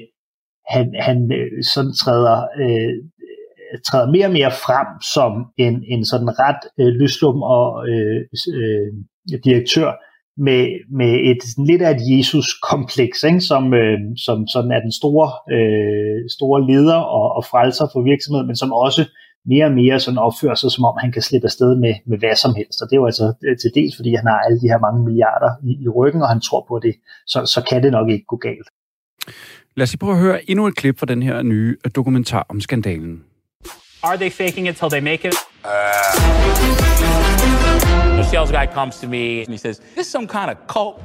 han, han øh, sådan træder, øh, træder mere og mere frem som en, en sådan ret øh, løslum og øh, øh, direktør med, med et sådan lidt af et Jesus-kompleks, ikke? Som, øh, som sådan er den store, øh, store leder og, og frelser for virksomheden, men som også mere og mere sådan opfører sig, som om han kan slippe afsted med, med hvad som helst. Og det er jo altså øh, til dels, fordi han har alle de her mange milliarder i, i ryggen, og han tror på det, så, så kan det nok ikke gå galt. Lad os lige prøve at høre endnu et klip fra den her nye dokumentar om skandalen. Are they faking it till they make it? Uh. The sales guy comes to me and he says, "This is some kind of cult."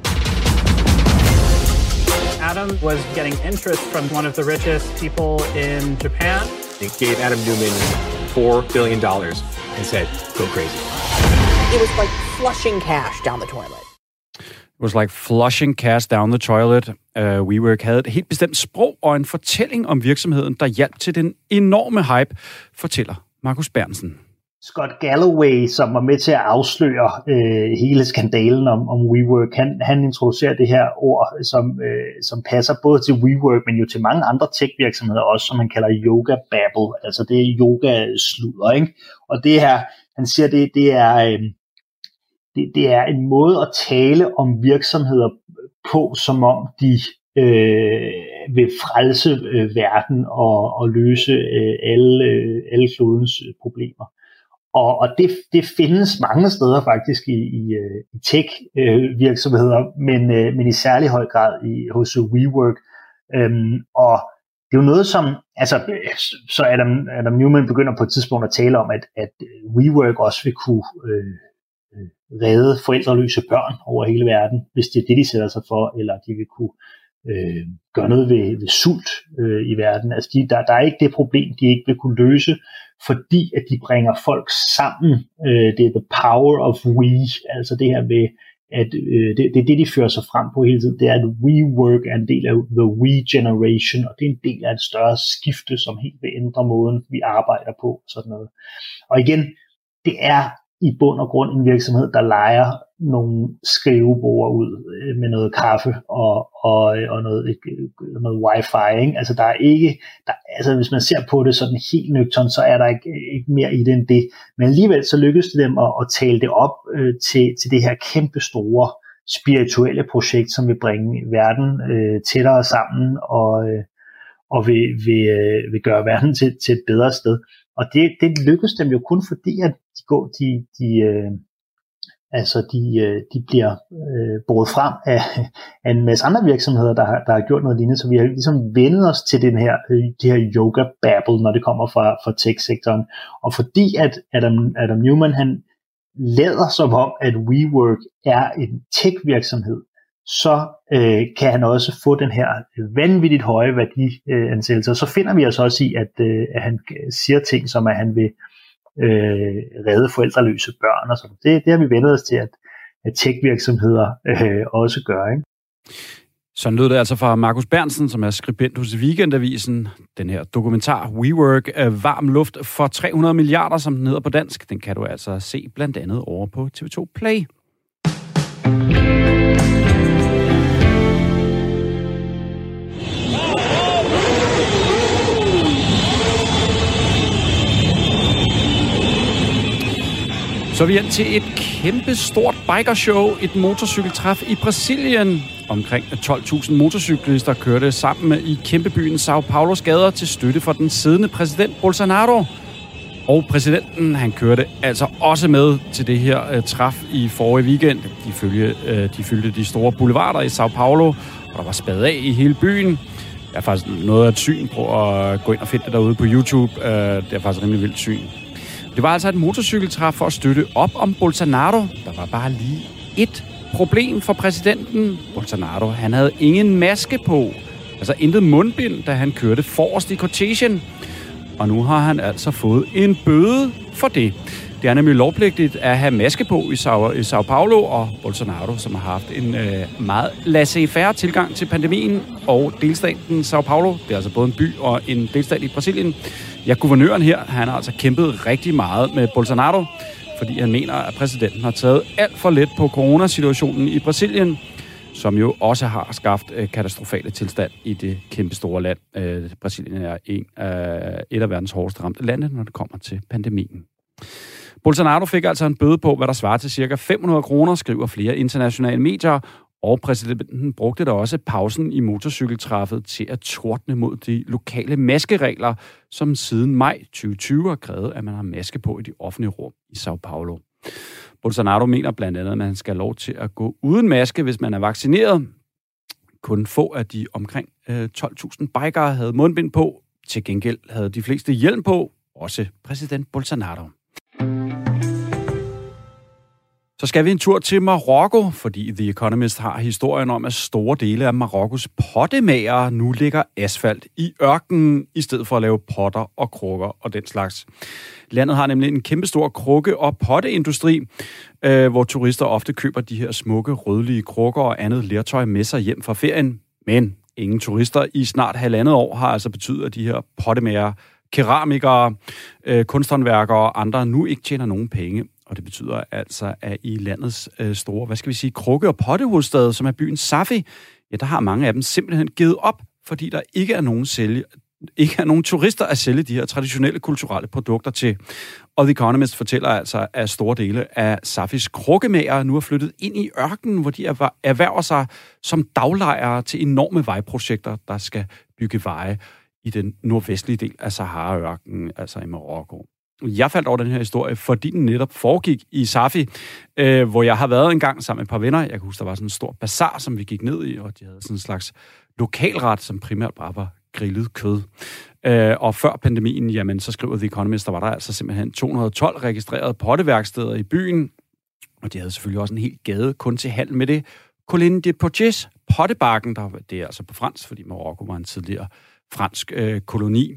Adam was getting interest from one of the richest people in Japan. They gave Adam Newman four billion dollars and said, "Go crazy." It was like flushing cash down the toilet. It was like flushing cash down the toilet. Uh, WeWork havde et helt bestemt sprog og en fortælling om virksomheden, der hjalp til den enorme hype, fortæller Markus Bernsen. Scott Galloway, som var med til at afsløre øh, hele skandalen om, om WeWork, han, han introducerer det her ord, som, øh, som passer både til WeWork, men jo til mange andre tech-virksomheder også, som man kalder yoga babble, altså det er yoga sludder, ikke? Og det her, han siger, det, det er... Øh, det, det er en måde at tale om virksomheder på, som om de øh, vil frelse øh, verden og, og løse øh, alle, øh, alle klodens øh, problemer. Og, og det, det findes mange steder faktisk i, i, øh, i tech-virksomheder, øh, men, øh, men i særlig høj grad i, hos WeWork. Øhm, og det er jo noget som, altså, så Adam, Adam Newman begynder på et tidspunkt at tale om, at, at WeWork også vil kunne øh, redde forældreløse børn over hele verden, hvis det er det, de sætter sig for, eller de vil kunne øh, gøre noget ved, ved sult øh, i verden. Altså de, der, der er ikke det problem, de ikke vil kunne løse, fordi at de bringer folk sammen. Øh, det er the power of we, altså det her med, at øh, det, det er det, de fører sig frem på hele tiden, det er, at WeWork er en del af the We Generation, og det er en del af et større skifte, som helt vil ændre måden, vi arbejder på, sådan noget. Og igen, det er i bund og grund en virksomhed, der leger nogle skrivebord ud øh, med noget kaffe og, og, og noget, noget wifi. Ikke? Altså der er ikke, der, altså hvis man ser på det sådan helt nøgtern, så er der ikke, ikke mere i det end det. Men alligevel så lykkedes det dem at, at tale det op øh, til, til det her kæmpe store spirituelle projekt, som vil bringe verden øh, tættere sammen og, øh, og vil, vil, øh, vil gøre verden til, til et bedre sted. Og det, det lykkedes dem jo kun fordi, at de, går, de, de, øh, altså de, øh, de bliver øh, båret frem af, af en masse andre virksomheder, der har, der har gjort noget lignende. Så vi har ligesom vendet os til den her, øh, det her yoga babble, når det kommer fra, fra tech-sektoren. Og fordi at Adam, Adam Newman, han lader som om, at WeWork er en tech-virksomhed, så øh, kan han også få den her øh, vanvittigt høje værdiansættelse. Og så finder vi os også i, at, øh, at han siger ting, som at han vil øh, redde forældreløse børn og sådan. Det, det har vi vendt os til, at, at tech-virksomheder øh, også gør. Ikke? Så lød det altså fra Markus Bernsen, som er skribent hos Weekendavisen. Den her dokumentar WeWork varm luft for 300 milliarder, som den hedder på dansk. Den kan du altså se blandt andet over på TV2 Play. Så er vi hen til et kæmpe stort bikershow, et motorcykeltræf i Brasilien. Omkring 12.000 motorcyklister kørte sammen i kæmpebyen São Paulos gader til støtte for den siddende præsident Bolsonaro. Og præsidenten, han kørte altså også med til det her uh, træf i forrige weekend. De, følge, uh, de fyldte de store boulevarder i São Paulo, og der var spadet af i hele byen. Jeg er faktisk noget af et syn på at gå ind og finde det derude på YouTube. Uh, det er faktisk rimelig vildt syn. Det var altså et motorcykeltræf for at støtte op om Bolsonaro. Der var bare lige et problem for præsidenten. Bolsonaro, han havde ingen maske på. Altså intet mundbind, da han kørte forrest i cortesien. Og nu har han altså fået en bøde for det. Det er nemlig lovpligtigt at have maske på i Sao, i Sao Paulo, og Bolsonaro, som har haft en øh, meget laissez-faire tilgang til pandemien, og delstaten Sao Paulo, det er altså både en by og en delstat i Brasilien, Ja, guvernøren her, han har altså kæmpet rigtig meget med Bolsonaro, fordi han mener, at præsidenten har taget alt for let på coronasituationen i Brasilien, som jo også har skabt øh, katastrofale tilstand i det kæmpe store land. Øh, Brasilien er en af, et af verdens hårdest ramte lande, når det kommer til pandemien. Bolsonaro fik altså en bøde på, hvad der svarer til ca. 500 kroner, skriver flere internationale medier, og præsidenten brugte da også pausen i motorcykeltræffet til at tordne mod de lokale maskeregler, som siden maj 2020 har krævet, at man har maske på i de offentlige rum i Sao Paulo. Bolsonaro mener blandt andet, at man skal have lov til at gå uden maske, hvis man er vaccineret. Kun få af de omkring øh, 12.000 bikere havde mundbind på. Til gengæld havde de fleste hjelm på, også præsident Bolsonaro. Så skal vi en tur til Marokko, fordi The Economist har historien om, at store dele af Marokkos pottemager nu ligger asfalt i ørkenen, i stedet for at lave potter og krukker og den slags. Landet har nemlig en kæmpestor krukke- og potteindustri, øh, hvor turister ofte køber de her smukke, rødlige krukker og andet lertøj med sig hjem fra ferien. Men ingen turister i snart halvandet år har altså betydet, at de her pottemager keramikere, øh, kunsthåndværkere og andre nu ikke tjener nogen penge. Og det betyder altså, at i landets øh, store, hvad skal vi sige, krukke- og pottehovedstad, som er byen Safi, ja, der har mange af dem simpelthen givet op, fordi der ikke er nogen sælge, ikke er nogen turister at sælge de her traditionelle kulturelle produkter til. Og The Economist fortæller altså, at store dele af Safis krukkemager nu er flyttet ind i ørkenen, hvor de erhverver sig som daglejere til enorme vejprojekter, der skal bygge veje i den nordvestlige del af Sahara-ørkenen, altså i Marokko. Jeg faldt over den her historie, fordi den netop foregik i Safi, øh, hvor jeg har været en gang sammen med et par venner. Jeg kan huske, der var sådan en stor bazar, som vi gik ned i, og de havde sådan en slags lokalret, som primært bare var grillet kød. Øh, og før pandemien, jamen, så skriver The Economist, der var der altså simpelthen 212 registrerede potteværksteder i byen, og de havde selvfølgelig også en helt gade kun til handel med det. Colline de Poches, pottebakken, der, det er altså på fransk, fordi Marokko var en tidligere fransk øh, koloni.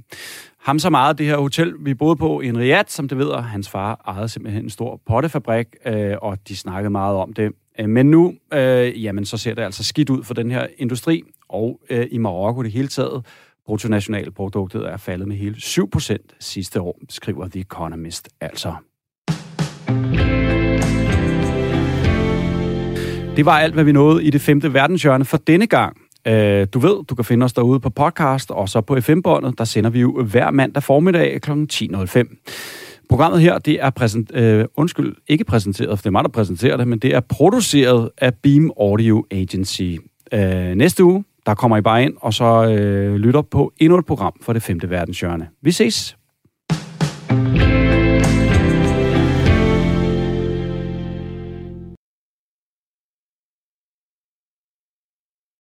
Ham så meget det her hotel, vi boede på i en riad, som det ved, hans far ejede simpelthen en stor pottefabrik, øh, og de snakkede meget om det. Øh, men nu, øh, jamen, så ser det altså skidt ud for den her industri, og øh, i Marokko det hele taget, bruttonationalproduktet er faldet med hele 7% sidste år, skriver The Economist altså. Det var alt, hvad vi nåede i det femte verdenshjørne for denne gang. Øh, du ved, du kan finde os derude på podcast, og så på FM-båndet, der sender vi jo hver mandag formiddag kl. 10.05. Programmet her, det er præsent, øh, undskyld, ikke præsenteret, for det er mig, der præsenterer det, men det er produceret af Beam Audio Agency. Øh, næste uge, der kommer I bare ind, og så øh, lytter på endnu et program for det femte verdenshjørne. Vi ses! thank you